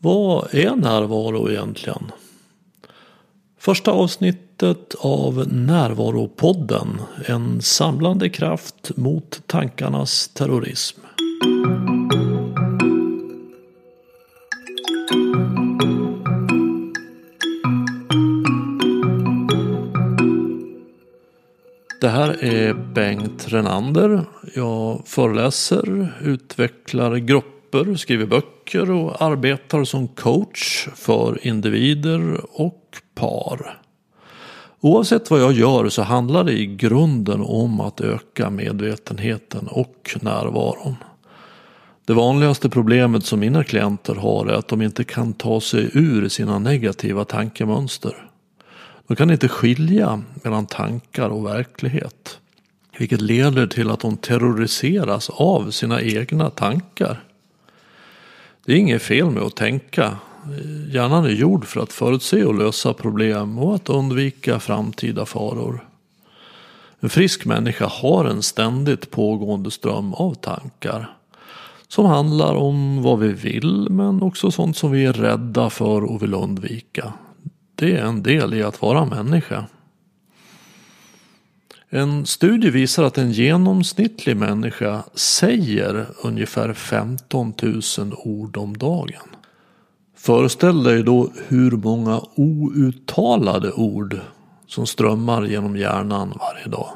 Vad är närvaro egentligen? Första avsnittet av Närvaropodden. En samlande kraft mot tankarnas terrorism. Det här är Bengt Renander. Jag föreläser, utvecklar grupper, skriver böcker och arbetar som coach för individer och par. Oavsett vad jag gör så handlar det i grunden om att öka medvetenheten och närvaron. Det vanligaste problemet som mina klienter har är att de inte kan ta sig ur sina negativa tankemönster. De kan inte skilja mellan tankar och verklighet. Vilket leder till att de terroriseras av sina egna tankar. Det är inget fel med att tänka. Hjärnan är gjord för att förutse och lösa problem och att undvika framtida faror. En frisk människa har en ständigt pågående ström av tankar. Som handlar om vad vi vill men också sånt som vi är rädda för och vill undvika. Det är en del i att vara människa. En studie visar att en genomsnittlig människa säger ungefär 15 000 ord om dagen. Föreställ dig då hur många outtalade ord som strömmar genom hjärnan varje dag.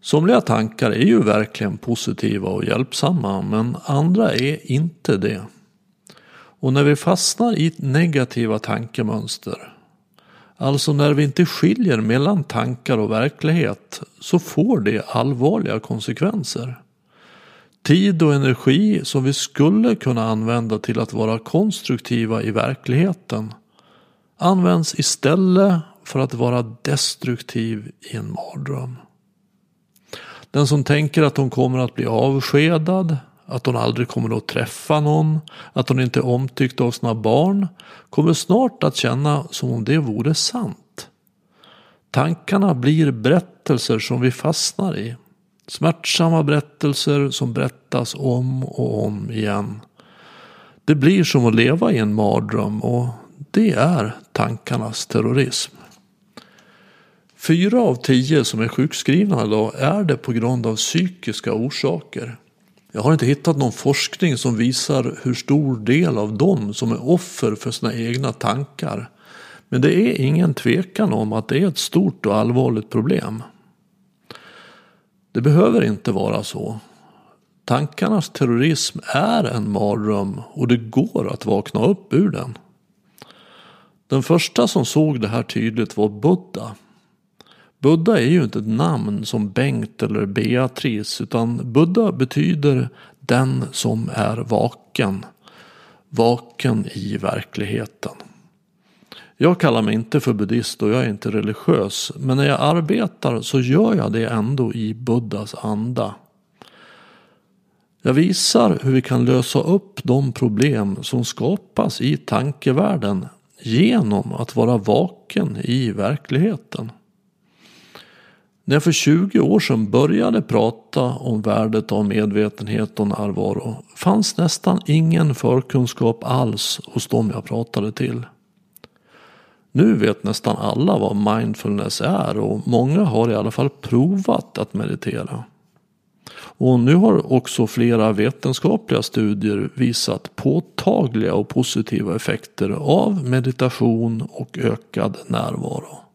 Somliga tankar är ju verkligen positiva och hjälpsamma men andra är inte det. Och när vi fastnar i negativa tankemönster, alltså när vi inte skiljer mellan tankar och verklighet, så får det allvarliga konsekvenser. Tid och energi som vi skulle kunna använda till att vara konstruktiva i verkligheten används istället för att vara destruktiv i en mardröm. Den som tänker att hon kommer att bli avskedad att hon aldrig kommer att träffa någon, att hon inte är omtyckt av sina barn, kommer snart att känna som om det vore sant. Tankarna blir berättelser som vi fastnar i. Smärtsamma berättelser som berättas om och om igen. Det blir som att leva i en mardröm och det är tankarnas terrorism. Fyra av tio som är sjukskrivna idag är det på grund av psykiska orsaker. Jag har inte hittat någon forskning som visar hur stor del av dem som är offer för sina egna tankar. Men det är ingen tvekan om att det är ett stort och allvarligt problem. Det behöver inte vara så. Tankarnas terrorism är en mardröm och det går att vakna upp ur den. Den första som såg det här tydligt var Buddha. Buddha är ju inte ett namn som Bengt eller Beatrice utan Buddha betyder den som är vaken. Vaken i verkligheten. Jag kallar mig inte för buddhist och jag är inte religiös. Men när jag arbetar så gör jag det ändå i Buddhas anda. Jag visar hur vi kan lösa upp de problem som skapas i tankevärlden genom att vara vaken i verkligheten. När jag för 20 år sedan började prata om värdet av medvetenhet och närvaro fanns nästan ingen förkunskap alls hos dem jag pratade till. Nu vet nästan alla vad mindfulness är och många har i alla fall provat att meditera. Och nu har också flera vetenskapliga studier visat påtagliga och positiva effekter av meditation och ökad närvaro.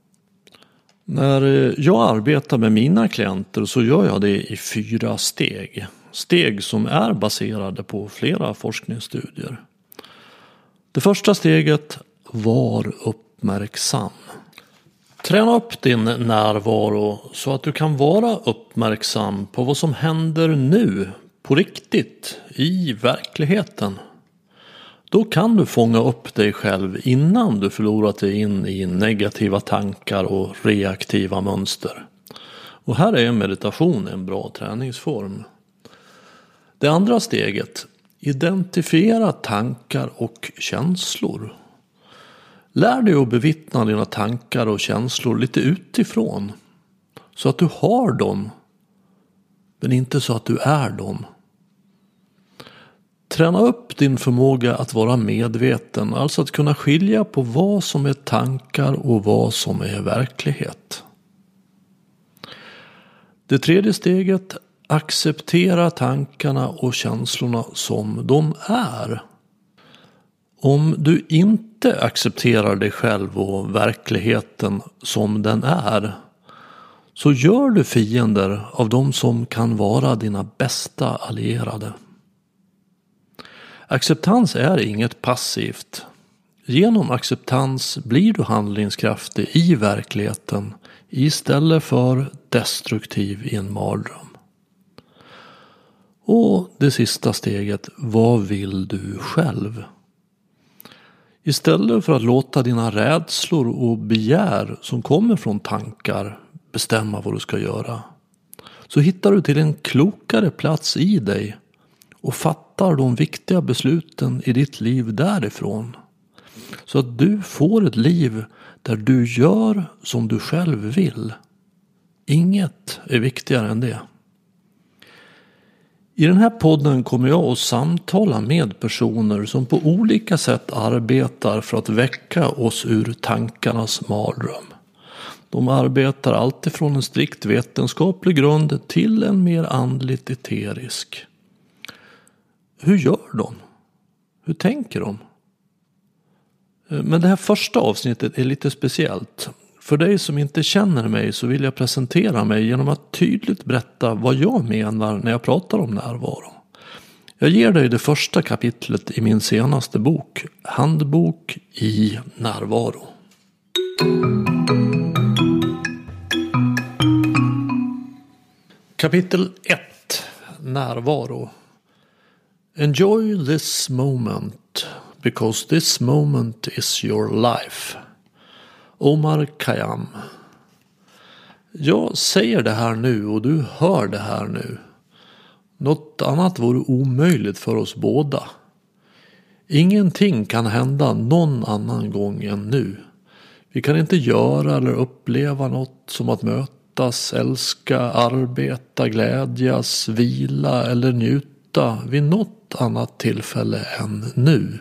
När eh, jag arbetar med mina klienter så gör jag det i fyra steg. Steg som är baserade på flera forskningsstudier. Det första steget, var uppmärksam. Träna upp din närvaro så att du kan vara uppmärksam på vad som händer nu, på riktigt, i verkligheten. Då kan du fånga upp dig själv innan du förlorat dig in i negativa tankar och reaktiva mönster. Och här är meditation en bra träningsform. Det andra steget, identifiera tankar och känslor. Lär dig att bevittna dina tankar och känslor lite utifrån. Så att du har dem, men inte så att du är dem. Träna upp din förmåga att vara medveten, alltså att kunna skilja på vad som är tankar och vad som är verklighet. Det tredje steget, acceptera tankarna och känslorna som de är. Om du inte accepterar dig själv och verkligheten som den är så gör du fiender av de som kan vara dina bästa allierade. Acceptans är inget passivt. Genom acceptans blir du handlingskraftig i verkligheten istället för destruktiv i en mardröm. Och det sista steget, vad vill du själv? Istället för att låta dina rädslor och begär som kommer från tankar bestämma vad du ska göra. Så hittar du till en klokare plats i dig och fattar de viktiga besluten i ditt liv därifrån. Så att du får ett liv där du gör som du själv vill. Inget är viktigare än det. I den här podden kommer jag att samtala med personer som på olika sätt arbetar för att väcka oss ur tankarnas mardröm. De arbetar alltifrån en strikt vetenskaplig grund till en mer andligt eterisk. Hur gör de? Hur tänker de? Eh, men det här första avsnittet är lite speciellt. För dig som inte känner mig så vill jag presentera mig genom att tydligt berätta vad jag menar när jag pratar om närvaro. Jag ger dig det första kapitlet i min senaste bok, Handbok i närvaro. Kapitel 1 Närvaro Enjoy this moment because this moment is your life. Omar Khayyam. Jag säger det här nu och du hör det här nu. Något annat vore omöjligt för oss båda. Ingenting kan hända någon annan gång än nu. Vi kan inte göra eller uppleva något som att mötas, älska, arbeta, glädjas, vila eller njuta vid något annat tillfälle än nu.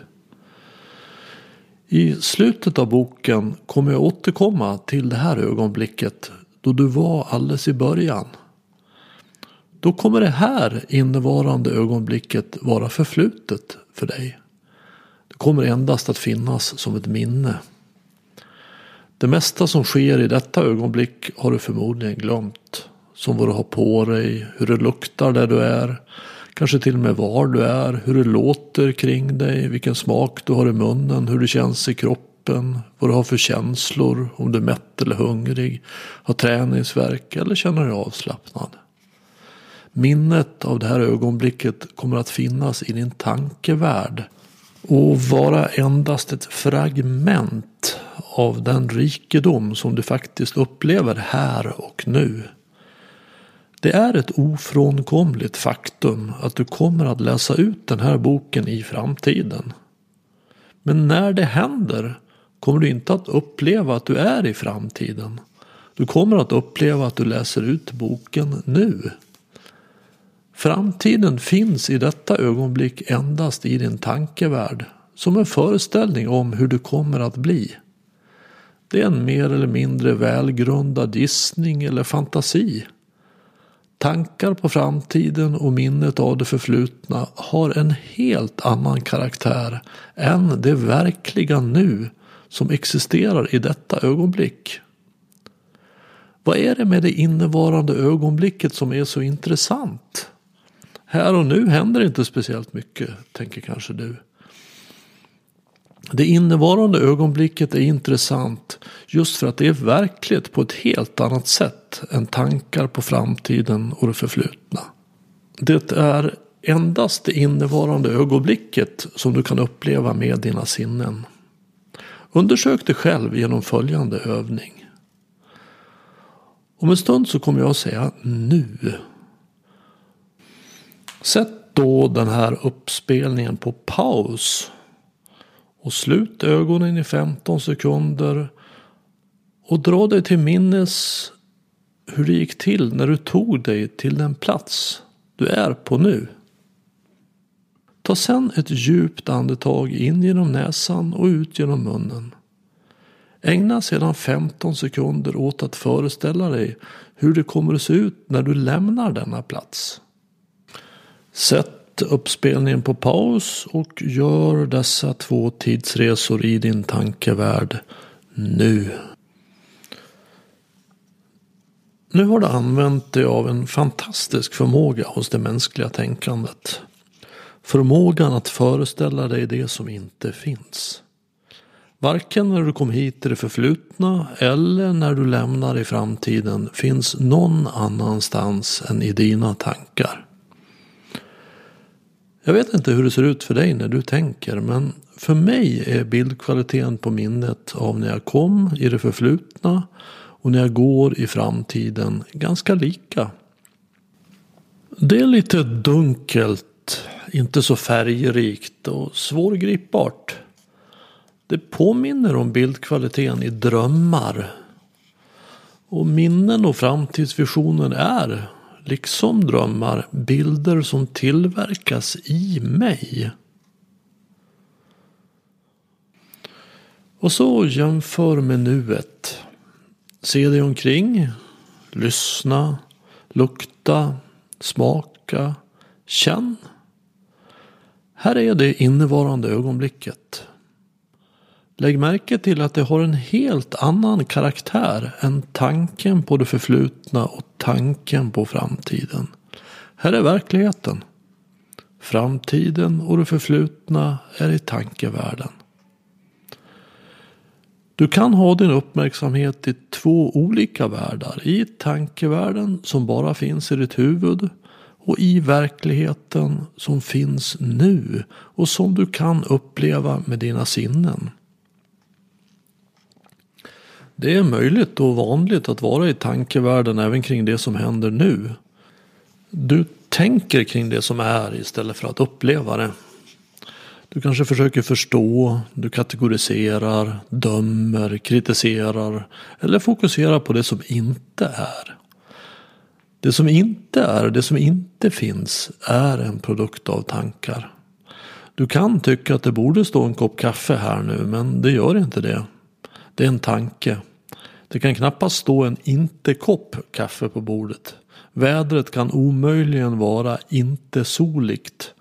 I slutet av boken kommer jag återkomma till det här ögonblicket då du var alldeles i början. Då kommer det här innevarande ögonblicket vara förflutet för dig. Det kommer endast att finnas som ett minne. Det mesta som sker i detta ögonblick har du förmodligen glömt. Som vad du har på dig, hur det luktar där du är, Kanske till och med var du är, hur det låter kring dig, vilken smak du har i munnen, hur det känns i kroppen, vad du har för känslor, om du är mätt eller hungrig, har träningsverk eller känner dig avslappnad. Minnet av det här ögonblicket kommer att finnas i din tankevärld och vara endast ett fragment av den rikedom som du faktiskt upplever här och nu. Det är ett ofrånkomligt faktum att du kommer att läsa ut den här boken i framtiden. Men när det händer kommer du inte att uppleva att du är i framtiden. Du kommer att uppleva att du läser ut boken nu. Framtiden finns i detta ögonblick endast i din tankevärld. Som en föreställning om hur du kommer att bli. Det är en mer eller mindre välgrundad gissning eller fantasi. Tankar på framtiden och minnet av det förflutna har en helt annan karaktär än det verkliga nu som existerar i detta ögonblick. Vad är det med det innevarande ögonblicket som är så intressant? Här och nu händer inte speciellt mycket, tänker kanske du. Det innevarande ögonblicket är intressant just för att det är verkligt på ett helt annat sätt än tankar på framtiden och det förflutna. Det är endast det innevarande ögonblicket som du kan uppleva med dina sinnen. Undersök dig själv genom följande övning. Om en stund så kommer jag att säga nu. Sätt då den här uppspelningen på paus och slut ögonen i 15 sekunder och dra dig till minnes hur det gick till när du tog dig till den plats du är på nu. Ta sedan ett djupt andetag in genom näsan och ut genom munnen. Ägna sedan 15 sekunder åt att föreställa dig hur det kommer att se ut när du lämnar denna plats. Sätt uppspelningen på paus och gör dessa två tidsresor i din tankevärld nu. Nu har du använt dig av en fantastisk förmåga hos det mänskliga tänkandet. Förmågan att föreställa dig det som inte finns. Varken när du kom hit i det förflutna eller när du lämnar i framtiden finns någon annanstans än i dina tankar. Jag vet inte hur det ser ut för dig när du tänker men för mig är bildkvaliteten på minnet av när jag kom i det förflutna och när jag går i framtiden ganska lika. Det är lite dunkelt, inte så färgrikt och svårgripbart. Det påminner om bildkvaliteten i drömmar. Och minnen och framtidsvisioner är, liksom drömmar, bilder som tillverkas i mig. Och så jämför med nuet. Se dig omkring, lyssna, lukta, smaka, känn. Här är det innevarande ögonblicket. Lägg märke till att det har en helt annan karaktär än tanken på det förflutna och tanken på framtiden. Här är verkligheten. Framtiden och det förflutna är i tankevärlden. Du kan ha din uppmärksamhet i två olika världar. I tankevärlden som bara finns i ditt huvud och i verkligheten som finns nu och som du kan uppleva med dina sinnen. Det är möjligt och vanligt att vara i tankevärlden även kring det som händer nu. Du tänker kring det som är istället för att uppleva det. Du kanske försöker förstå, du kategoriserar, dömer, kritiserar eller fokuserar på det som inte är. Det som inte är, det som inte finns, är en produkt av tankar. Du kan tycka att det borde stå en kopp kaffe här nu, men det gör inte det. Det är en tanke. Det kan knappast stå en inte-kopp kaffe på bordet. Vädret kan omöjligen vara inte soligt.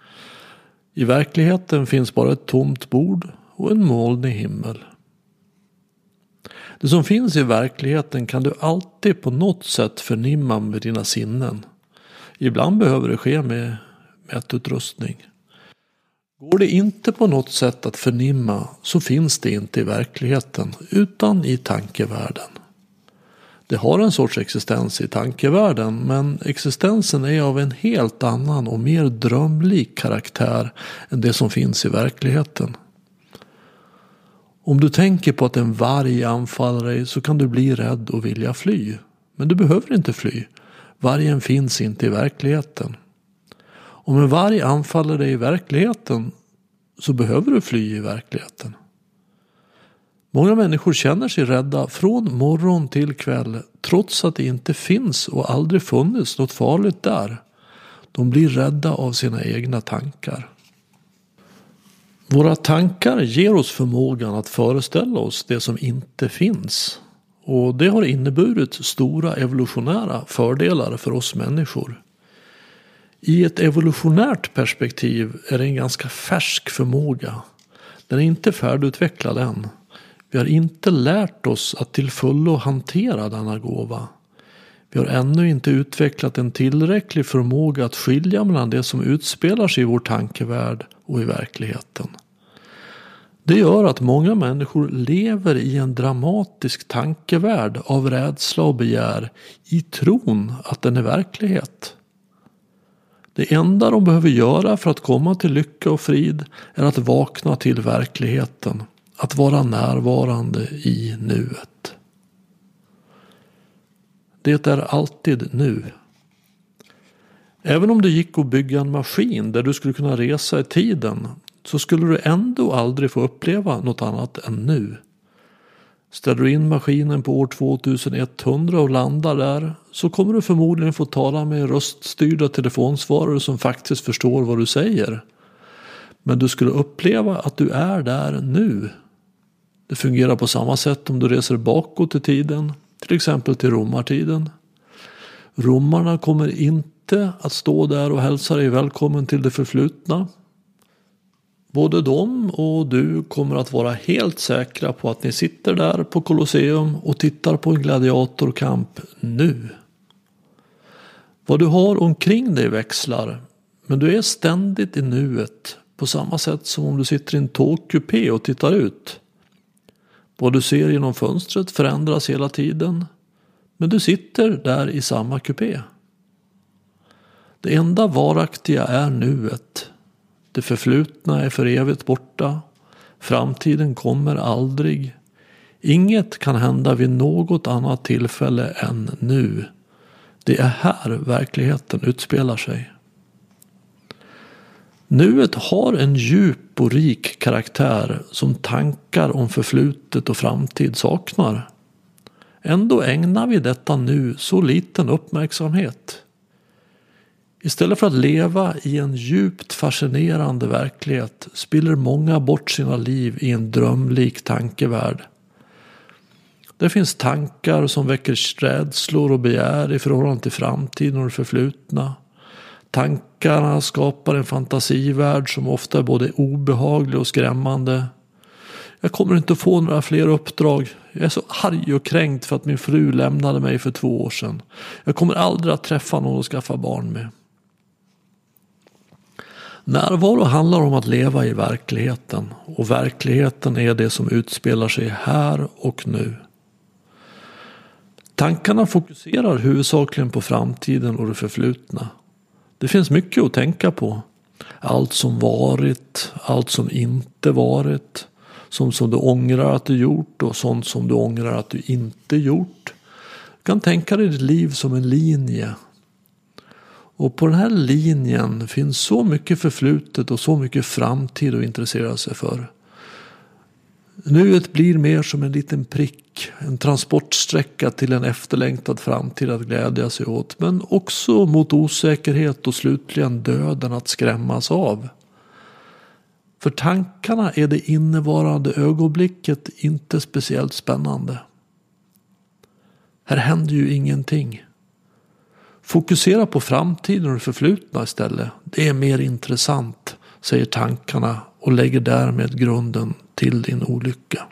I verkligheten finns bara ett tomt bord och en molnig himmel. Det som finns i verkligheten kan du alltid på något sätt förnimma med dina sinnen. Ibland behöver det ske med mätutrustning. Går det inte på något sätt att förnimma så finns det inte i verkligheten utan i tankevärlden. Det har en sorts existens i tankevärlden men existensen är av en helt annan och mer drömlik karaktär än det som finns i verkligheten. Om du tänker på att en varg anfaller dig så kan du bli rädd och vilja fly. Men du behöver inte fly. Vargen finns inte i verkligheten. Om en varg anfaller dig i verkligheten så behöver du fly i verkligheten. Många människor känner sig rädda från morgon till kväll trots att det inte finns och aldrig funnits något farligt där. De blir rädda av sina egna tankar. Våra tankar ger oss förmågan att föreställa oss det som inte finns. Och det har inneburit stora evolutionära fördelar för oss människor. I ett evolutionärt perspektiv är det en ganska färsk förmåga. Den är inte färdigutvecklad än. Vi har inte lärt oss att till fullo hantera denna gåva. Vi har ännu inte utvecklat en tillräcklig förmåga att skilja mellan det som utspelar sig i vår tankevärld och i verkligheten. Det gör att många människor lever i en dramatisk tankevärld av rädsla och begär i tron att den är verklighet. Det enda de behöver göra för att komma till lycka och frid är att vakna till verkligheten att vara närvarande i nuet. Det är alltid nu. Även om det gick att bygga en maskin där du skulle kunna resa i tiden så skulle du ändå aldrig få uppleva något annat än nu. Ställer du in maskinen på år 2100 och landar där så kommer du förmodligen få tala med röststyrda telefonsvarare som faktiskt förstår vad du säger. Men du skulle uppleva att du är där nu. Det fungerar på samma sätt om du reser bakåt i tiden, till exempel till romartiden. Romarna kommer inte att stå där och hälsa dig välkommen till det förflutna. Både de och du kommer att vara helt säkra på att ni sitter där på Colosseum och tittar på en gladiatorkamp nu. Vad du har omkring dig växlar, men du är ständigt i nuet på samma sätt som om du sitter i en tågkupé och tittar ut. Vad du ser genom fönstret förändras hela tiden, men du sitter där i samma kupé. Det enda varaktiga är nuet. Det förflutna är för evigt borta. Framtiden kommer aldrig. Inget kan hända vid något annat tillfälle än nu. Det är här verkligheten utspelar sig. Nuet har en djup och rik karaktär som tankar om förflutet och framtid saknar. Ändå ägnar vi detta nu så liten uppmärksamhet. Istället för att leva i en djupt fascinerande verklighet spiller många bort sina liv i en drömlik tankevärld. Det finns tankar som väcker rädslor och begär i förhållande till framtiden och det förflutna. Tankarna skapar en fantasivärld som ofta är både obehaglig och skrämmande. Jag kommer inte få några fler uppdrag. Jag är så arg och kränkt för att min fru lämnade mig för två år sedan. Jag kommer aldrig att träffa någon att skaffa barn med. Närvaro handlar om att leva i verkligheten och verkligheten är det som utspelar sig här och nu. Tankarna fokuserar huvudsakligen på framtiden och det förflutna. Det finns mycket att tänka på. Allt som varit, allt som inte varit, sånt som du ångrar att du gjort och sånt som du ångrar att du inte gjort. Du kan tänka dig ditt liv som en linje. Och på den här linjen finns så mycket förflutet och så mycket framtid att intressera sig för. Nuet blir mer som en liten prick, en transportsträcka till en efterlängtad framtid att glädja sig åt, men också mot osäkerhet och slutligen döden att skrämmas av. För tankarna är det innevarande ögonblicket inte speciellt spännande. Här händer ju ingenting. Fokusera på framtiden och det förflutna istället. Det är mer intressant, säger tankarna och lägger därmed grunden till din olycka.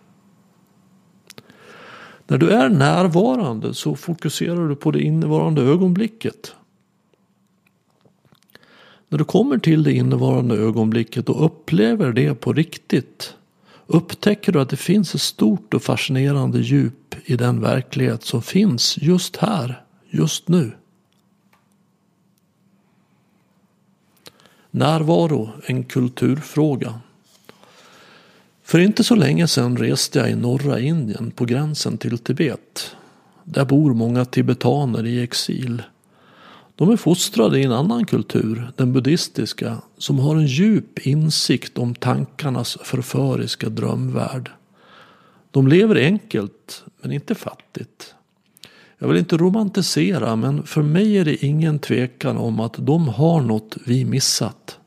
När du är närvarande så fokuserar du på det innevarande ögonblicket. När du kommer till det innevarande ögonblicket och upplever det på riktigt upptäcker du att det finns ett stort och fascinerande djup i den verklighet som finns just här, just nu. Närvaro, en kulturfråga. För inte så länge sedan reste jag i norra Indien på gränsen till Tibet. Där bor många tibetaner i exil. De är fostrade i en annan kultur, den buddhistiska, som har en djup insikt om tankarnas förföriska drömvärld. De lever enkelt, men inte fattigt. Jag vill inte romantisera, men för mig är det ingen tvekan om att de har något vi missat.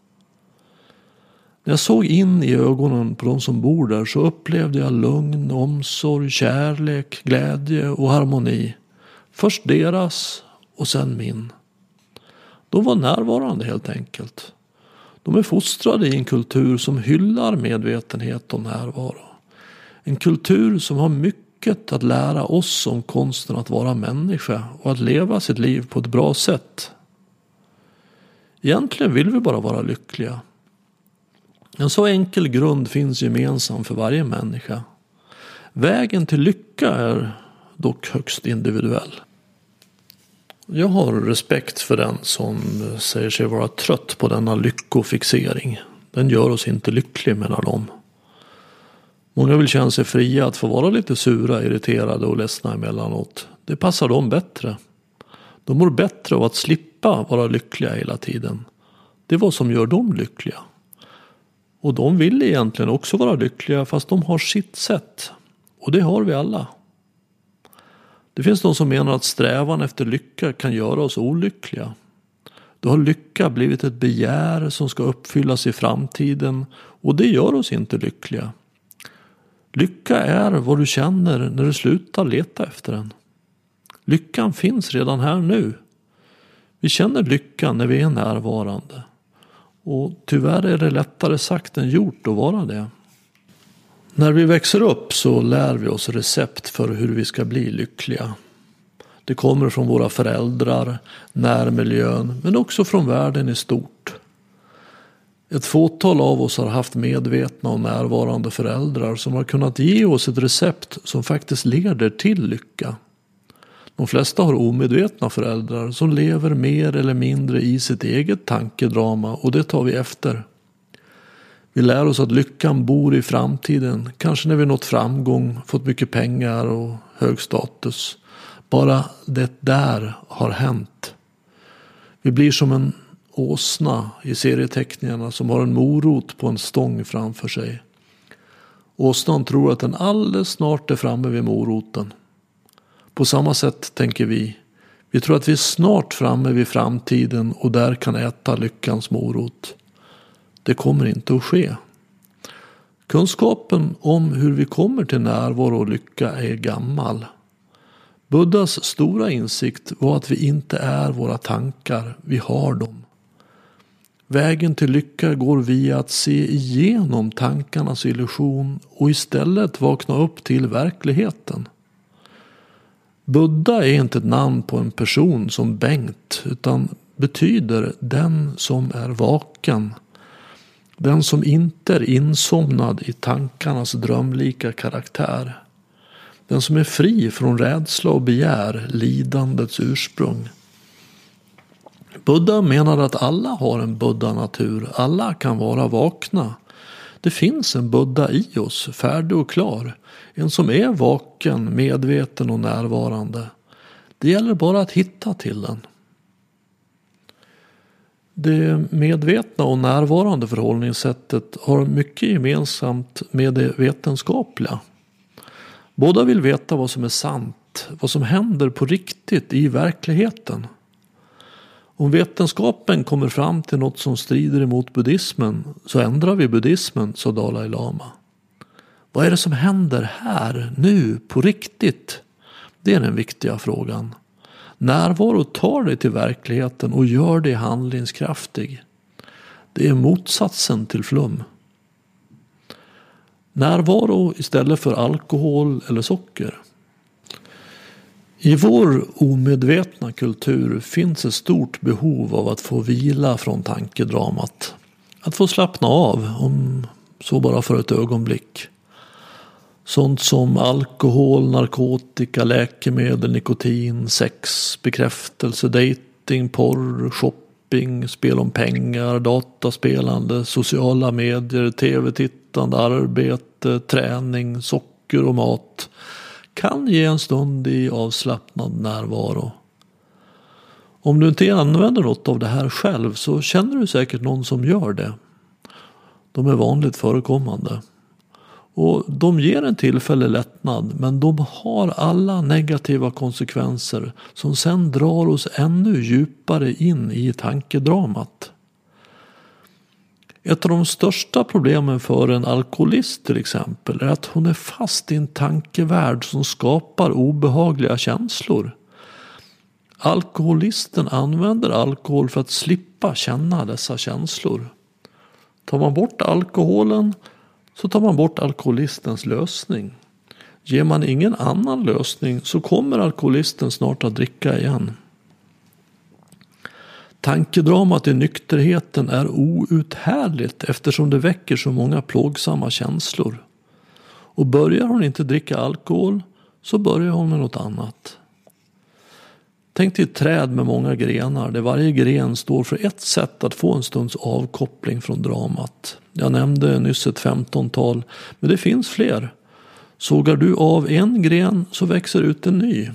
När jag såg in i ögonen på de som bor där så upplevde jag lugn, omsorg, kärlek, glädje och harmoni. Först deras och sen min. De var närvarande helt enkelt. De är fostrade i en kultur som hyllar medvetenhet och närvaro. En kultur som har mycket att lära oss om konsten att vara människa och att leva sitt liv på ett bra sätt. Egentligen vill vi bara vara lyckliga. En så enkel grund finns gemensam för varje människa. Vägen till lycka är dock högst individuell. Jag har respekt för den som säger sig vara trött på denna lyckofixering. Den gör oss inte lycklig menar de. Många vill känna sig fria att få vara lite sura, irriterade och ledsna emellanåt. Det passar dem bättre. De mår bättre av att slippa vara lyckliga hela tiden. Det är vad som gör dem lyckliga. Och de vill egentligen också vara lyckliga fast de har sitt sätt. Och det har vi alla. Det finns de som menar att strävan efter lycka kan göra oss olyckliga. Då har lycka blivit ett begär som ska uppfyllas i framtiden och det gör oss inte lyckliga. Lycka är vad du känner när du slutar leta efter den. Lyckan finns redan här nu. Vi känner lycka när vi är närvarande. Och tyvärr är det lättare sagt än gjort att vara det. När vi växer upp så lär vi oss recept för hur vi ska bli lyckliga. Det kommer från våra föräldrar, närmiljön, men också från världen i stort. Ett fåtal av oss har haft medvetna och närvarande föräldrar som har kunnat ge oss ett recept som faktiskt leder till lycka. De flesta har omedvetna föräldrar som lever mer eller mindre i sitt eget tankedrama och det tar vi efter. Vi lär oss att lyckan bor i framtiden, kanske när vi nått framgång, fått mycket pengar och hög status. Bara det där har hänt. Vi blir som en åsna i serieteckningarna som har en morot på en stång framför sig. Åsnan tror att den alldeles snart är framme vid moroten. På samma sätt tänker vi. Vi tror att vi är snart framme vid framtiden och där kan äta lyckans morot. Det kommer inte att ske. Kunskapen om hur vi kommer till närvaro och lycka är gammal. Buddhas stora insikt var att vi inte är våra tankar, vi har dem. Vägen till lycka går via att se igenom tankarnas illusion och istället vakna upp till verkligheten. Buddha är inte ett namn på en person som Bengt utan betyder den som är vaken. Den som inte är insomnad i tankarnas drömlika karaktär. Den som är fri från rädsla och begär, lidandets ursprung. Buddha menar att alla har en buddha-natur, alla kan vara vakna. Det finns en buddha i oss, färdig och klar. En som är vaken, medveten och närvarande. Det gäller bara att hitta till den. Det medvetna och närvarande förhållningssättet har mycket gemensamt med det vetenskapliga. Båda vill veta vad som är sant, vad som händer på riktigt i verkligheten. Om vetenskapen kommer fram till något som strider emot buddhismen så ändrar vi buddhismen, sa Dalai Lama. Vad är det som händer här, nu, på riktigt? Det är den viktiga frågan. Närvaro tar dig till verkligheten och gör dig handlingskraftig. Det är motsatsen till flum. Närvaro istället för alkohol eller socker. I vår omedvetna kultur finns ett stort behov av att få vila från tankedramat. Att få slappna av, om så bara för ett ögonblick. Sånt som alkohol, narkotika, läkemedel, nikotin, sex, bekräftelse, dating, porr, shopping, spel om pengar, dataspelande, sociala medier, tv-tittande, arbete, träning, socker och mat kan ge en stund i avslappnad närvaro. Om du inte använder något av det här själv så känner du säkert någon som gör det. De är vanligt förekommande. Och de ger en tillfällig lättnad men de har alla negativa konsekvenser som sen drar oss ännu djupare in i tankedramat. Ett av de största problemen för en alkoholist till exempel är att hon är fast i en tankevärld som skapar obehagliga känslor. Alkoholisten använder alkohol för att slippa känna dessa känslor. Tar man bort alkoholen så tar man bort alkoholistens lösning. Ger man ingen annan lösning så kommer alkoholisten snart att dricka igen. Tankedramat i nykterheten är outhärdligt eftersom det väcker så många plågsamma känslor. Och börjar hon inte dricka alkohol så börjar hon med något annat. Tänk dig ett träd med många grenar där varje gren står för ett sätt att få en stunds avkoppling från dramat. Jag nämnde nyss ett femtontal, men det finns fler. Sågar du av en gren så växer ut en ny.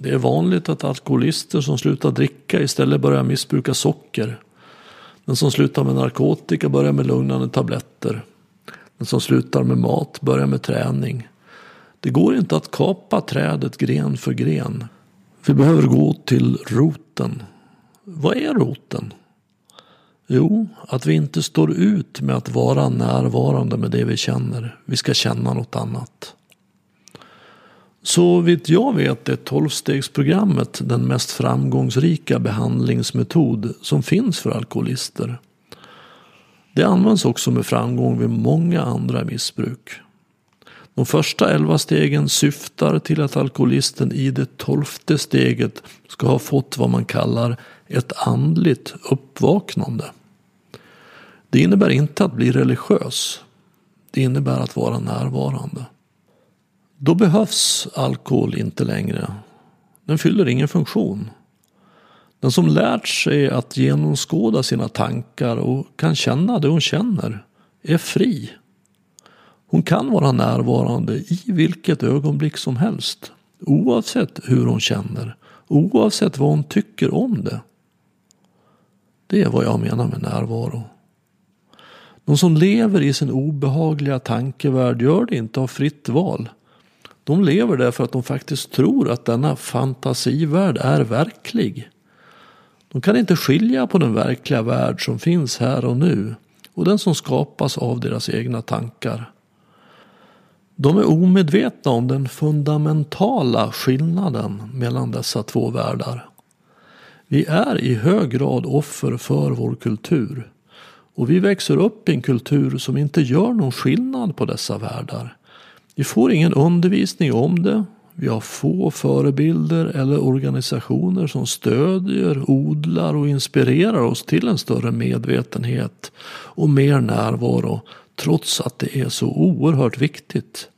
Det är vanligt att alkoholister som slutar dricka istället börjar missbruka socker. Den som slutar med narkotika börjar med lugnande tabletter. Den som slutar med mat börjar med träning. Det går inte att kapa trädet gren för gren. Vi behöver gå till roten. Vad är roten? Jo, att vi inte står ut med att vara närvarande med det vi känner. Vi ska känna något annat. Så vitt jag vet är tolvstegsprogrammet den mest framgångsrika behandlingsmetod som finns för alkoholister. Det används också med framgång vid många andra missbruk. De första elva stegen syftar till att alkoholisten i det tolfte steget ska ha fått vad man kallar ett andligt uppvaknande. Det innebär inte att bli religiös. Det innebär att vara närvarande. Då behövs alkohol inte längre. Den fyller ingen funktion. Den som lärt sig att genomskåda sina tankar och kan känna det hon känner är fri. Hon kan vara närvarande i vilket ögonblick som helst. Oavsett hur hon känner. Oavsett vad hon tycker om det. Det är vad jag menar med närvaro. De som lever i sin obehagliga tankevärld gör det inte av fritt val. De lever därför att de faktiskt tror att denna fantasivärld är verklig. De kan inte skilja på den verkliga värld som finns här och nu och den som skapas av deras egna tankar. De är omedvetna om den fundamentala skillnaden mellan dessa två världar. Vi är i hög grad offer för vår kultur. Och vi växer upp i en kultur som inte gör någon skillnad på dessa världar. Vi får ingen undervisning om det. Vi har få förebilder eller organisationer som stödjer, odlar och inspirerar oss till en större medvetenhet och mer närvaro trots att det är så oerhört viktigt.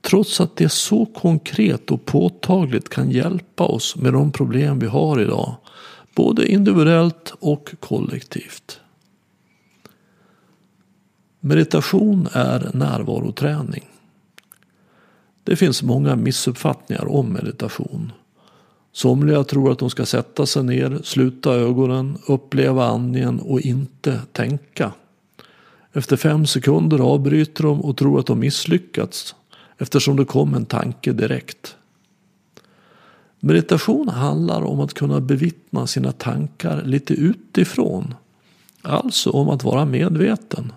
Trots att det så konkret och påtagligt kan hjälpa oss med de problem vi har idag. Både individuellt och kollektivt. Meditation är närvaroträning. Det finns många missuppfattningar om meditation. Somliga tror att de ska sätta sig ner, sluta ögonen, uppleva andningen och inte tänka. Efter fem sekunder avbryter de och tror att de misslyckats eftersom det kom en tanke direkt. Meditation handlar om att kunna bevittna sina tankar lite utifrån. Alltså om att vara medveten.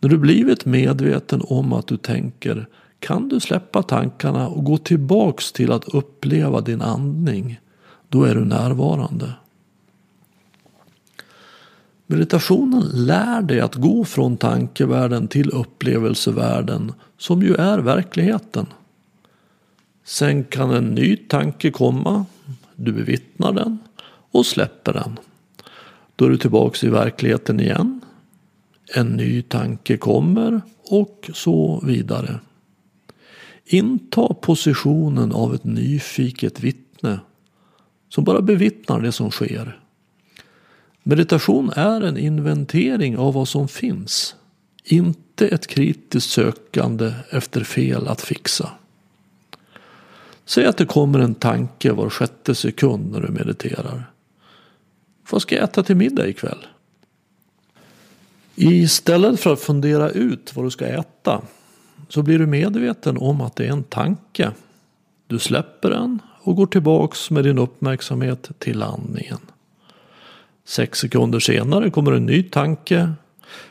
När du blivit medveten om att du tänker kan du släppa tankarna och gå tillbaks till att uppleva din andning. Då är du närvarande. Meditationen lär dig att gå från tankevärlden till upplevelsevärlden som ju är verkligheten. Sen kan en ny tanke komma, du bevittnar den och släpper den. Då är du tillbaks i verkligheten igen. En ny tanke kommer och så vidare. Inta positionen av ett nyfiket vittne som bara bevittnar det som sker. Meditation är en inventering av vad som finns, inte ett kritiskt sökande efter fel att fixa. Säg att det kommer en tanke var sjätte sekund när du mediterar. Vad ska jag äta till middag ikväll? Istället för att fundera ut vad du ska äta så blir du medveten om att det är en tanke. Du släpper den och går tillbaks med din uppmärksamhet till andningen. Sex sekunder senare kommer en ny tanke.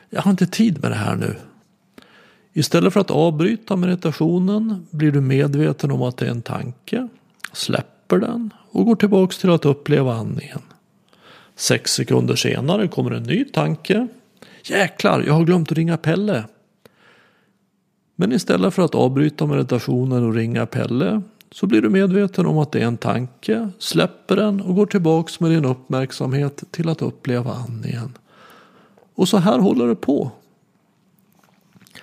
Jag har inte tid med det här nu. Istället för att avbryta meditationen blir du medveten om att det är en tanke, släpper den och går tillbaks till att uppleva andningen. Sex sekunder senare kommer en ny tanke. Jäklar, jag har glömt att ringa Pelle. Men istället för att avbryta meditationen och ringa Pelle så blir du medveten om att det är en tanke, släpper den och går tillbaks med din uppmärksamhet till att uppleva andningen. Och så här håller det på.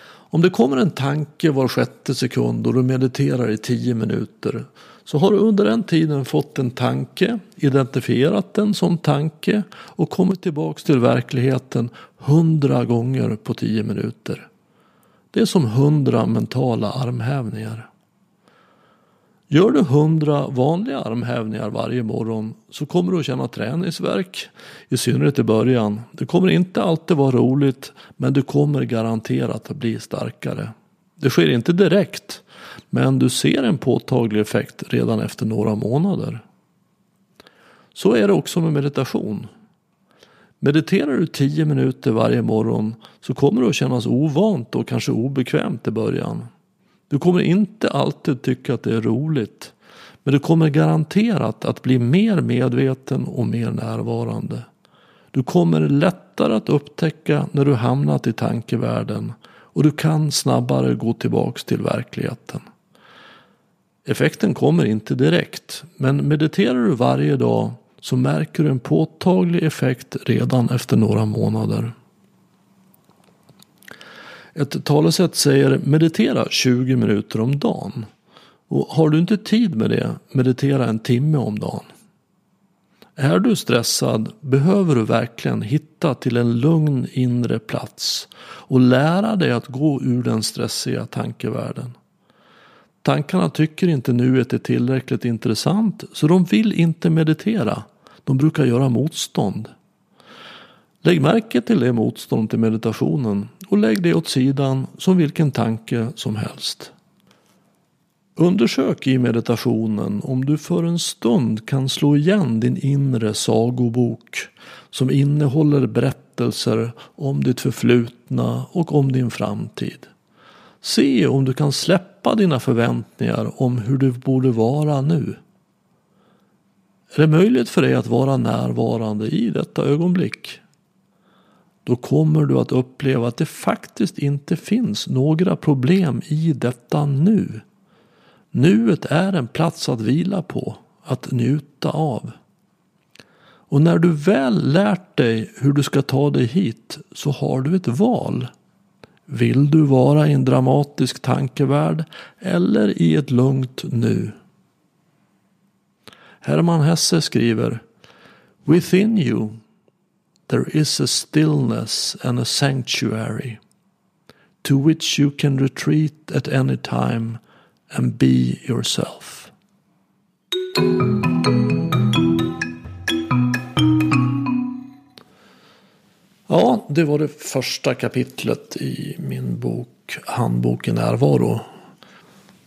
Om det kommer en tanke var sjätte sekund och du mediterar i tio minuter så har du under den tiden fått en tanke, identifierat den som tanke och kommit tillbaks till verkligheten hundra gånger på tio minuter. Det är som hundra mentala armhävningar. Gör du hundra vanliga armhävningar varje morgon så kommer du att känna träningsverk. I synnerhet i början. Det kommer inte alltid vara roligt men du kommer garanterat att bli starkare. Det sker inte direkt men du ser en påtaglig effekt redan efter några månader. Så är det också med meditation. Mediterar du 10 minuter varje morgon så kommer det att kännas ovant och kanske obekvämt i början. Du kommer inte alltid tycka att det är roligt. Men du kommer garanterat att bli mer medveten och mer närvarande. Du kommer lättare att upptäcka när du hamnat i tankevärlden och du kan snabbare gå tillbaks till verkligheten. Effekten kommer inte direkt, men mediterar du varje dag så märker du en påtaglig effekt redan efter några månader. Ett talesätt säger meditera 20 minuter om dagen. Och har du inte tid med det, meditera en timme om dagen. Är du stressad behöver du verkligen hitta till en lugn inre plats och lära dig att gå ur den stressiga tankevärlden. Tankarna tycker inte nuet är tillräckligt intressant så de vill inte meditera. De brukar göra motstånd. Lägg märke till det motstånd till meditationen och lägg det åt sidan som vilken tanke som helst. Undersök i meditationen om du för en stund kan slå igen din inre sagobok som innehåller berättelser om ditt förflutna och om din framtid. Se om du kan släppa dina förväntningar om hur du borde vara nu. Är det möjligt för dig att vara närvarande i detta ögonblick? Då kommer du att uppleva att det faktiskt inte finns några problem i detta nu. Nuet är en plats att vila på, att njuta av. Och när du väl lärt dig hur du ska ta dig hit så har du ett val. Vill du vara i en dramatisk tankevärld eller i ett lugnt nu? Hermann Hesse skriver Within you there is a stillness and a sanctuary to which you can retreat at any time and be yourself. Ja, det var det första kapitlet i min bok Handbok i närvaro.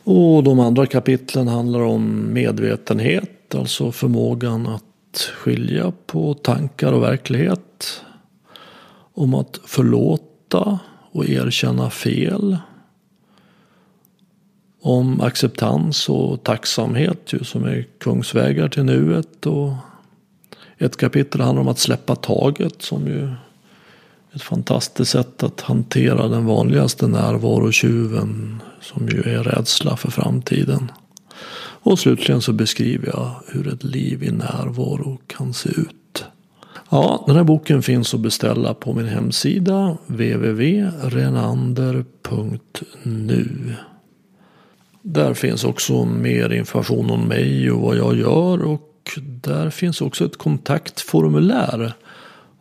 Och de andra kapitlen handlar om medvetenhet, alltså förmågan att skilja på tankar och verklighet. Om att förlåta och erkänna fel om acceptans och tacksamhet ju, som är kungsvägar till nuet. Och ett kapitel handlar om att släppa taget som ju är ett fantastiskt sätt att hantera den vanligaste närvarotjuven som ju är rädsla för framtiden. Och slutligen så beskriver jag hur ett liv i närvaro kan se ut. Ja, den här boken finns att beställa på min hemsida www.renander.nu. Där finns också mer information om mig och vad jag gör och där finns också ett kontaktformulär.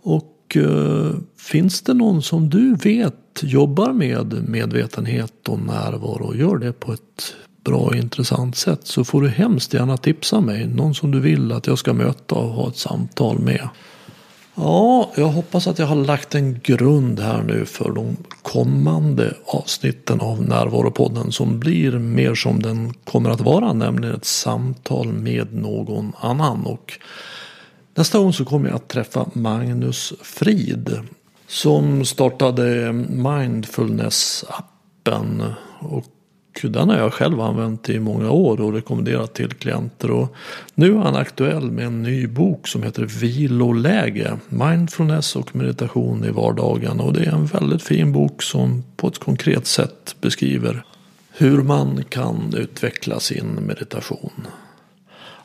Och eh, finns det någon som du vet jobbar med medvetenhet och närvaro och gör det på ett bra och intressant sätt så får du hemskt gärna tipsa mig. Någon som du vill att jag ska möta och ha ett samtal med. Ja, jag hoppas att jag har lagt en grund här nu för de kommande avsnitten av Närvaropodden som blir mer som den kommer att vara, nämligen ett samtal med någon annan. Och nästa gång så kommer jag att träffa Magnus Frid som startade Mindfulness-appen och den har jag själv använt i många år och rekommenderat till klienter. Och nu är han aktuell med en ny bok som heter Viloläge. Mindfulness och meditation i vardagen. Och det är en väldigt fin bok som på ett konkret sätt beskriver hur man kan utveckla sin meditation.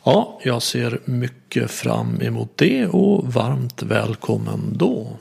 Ja, jag ser mycket fram emot det och varmt välkommen då.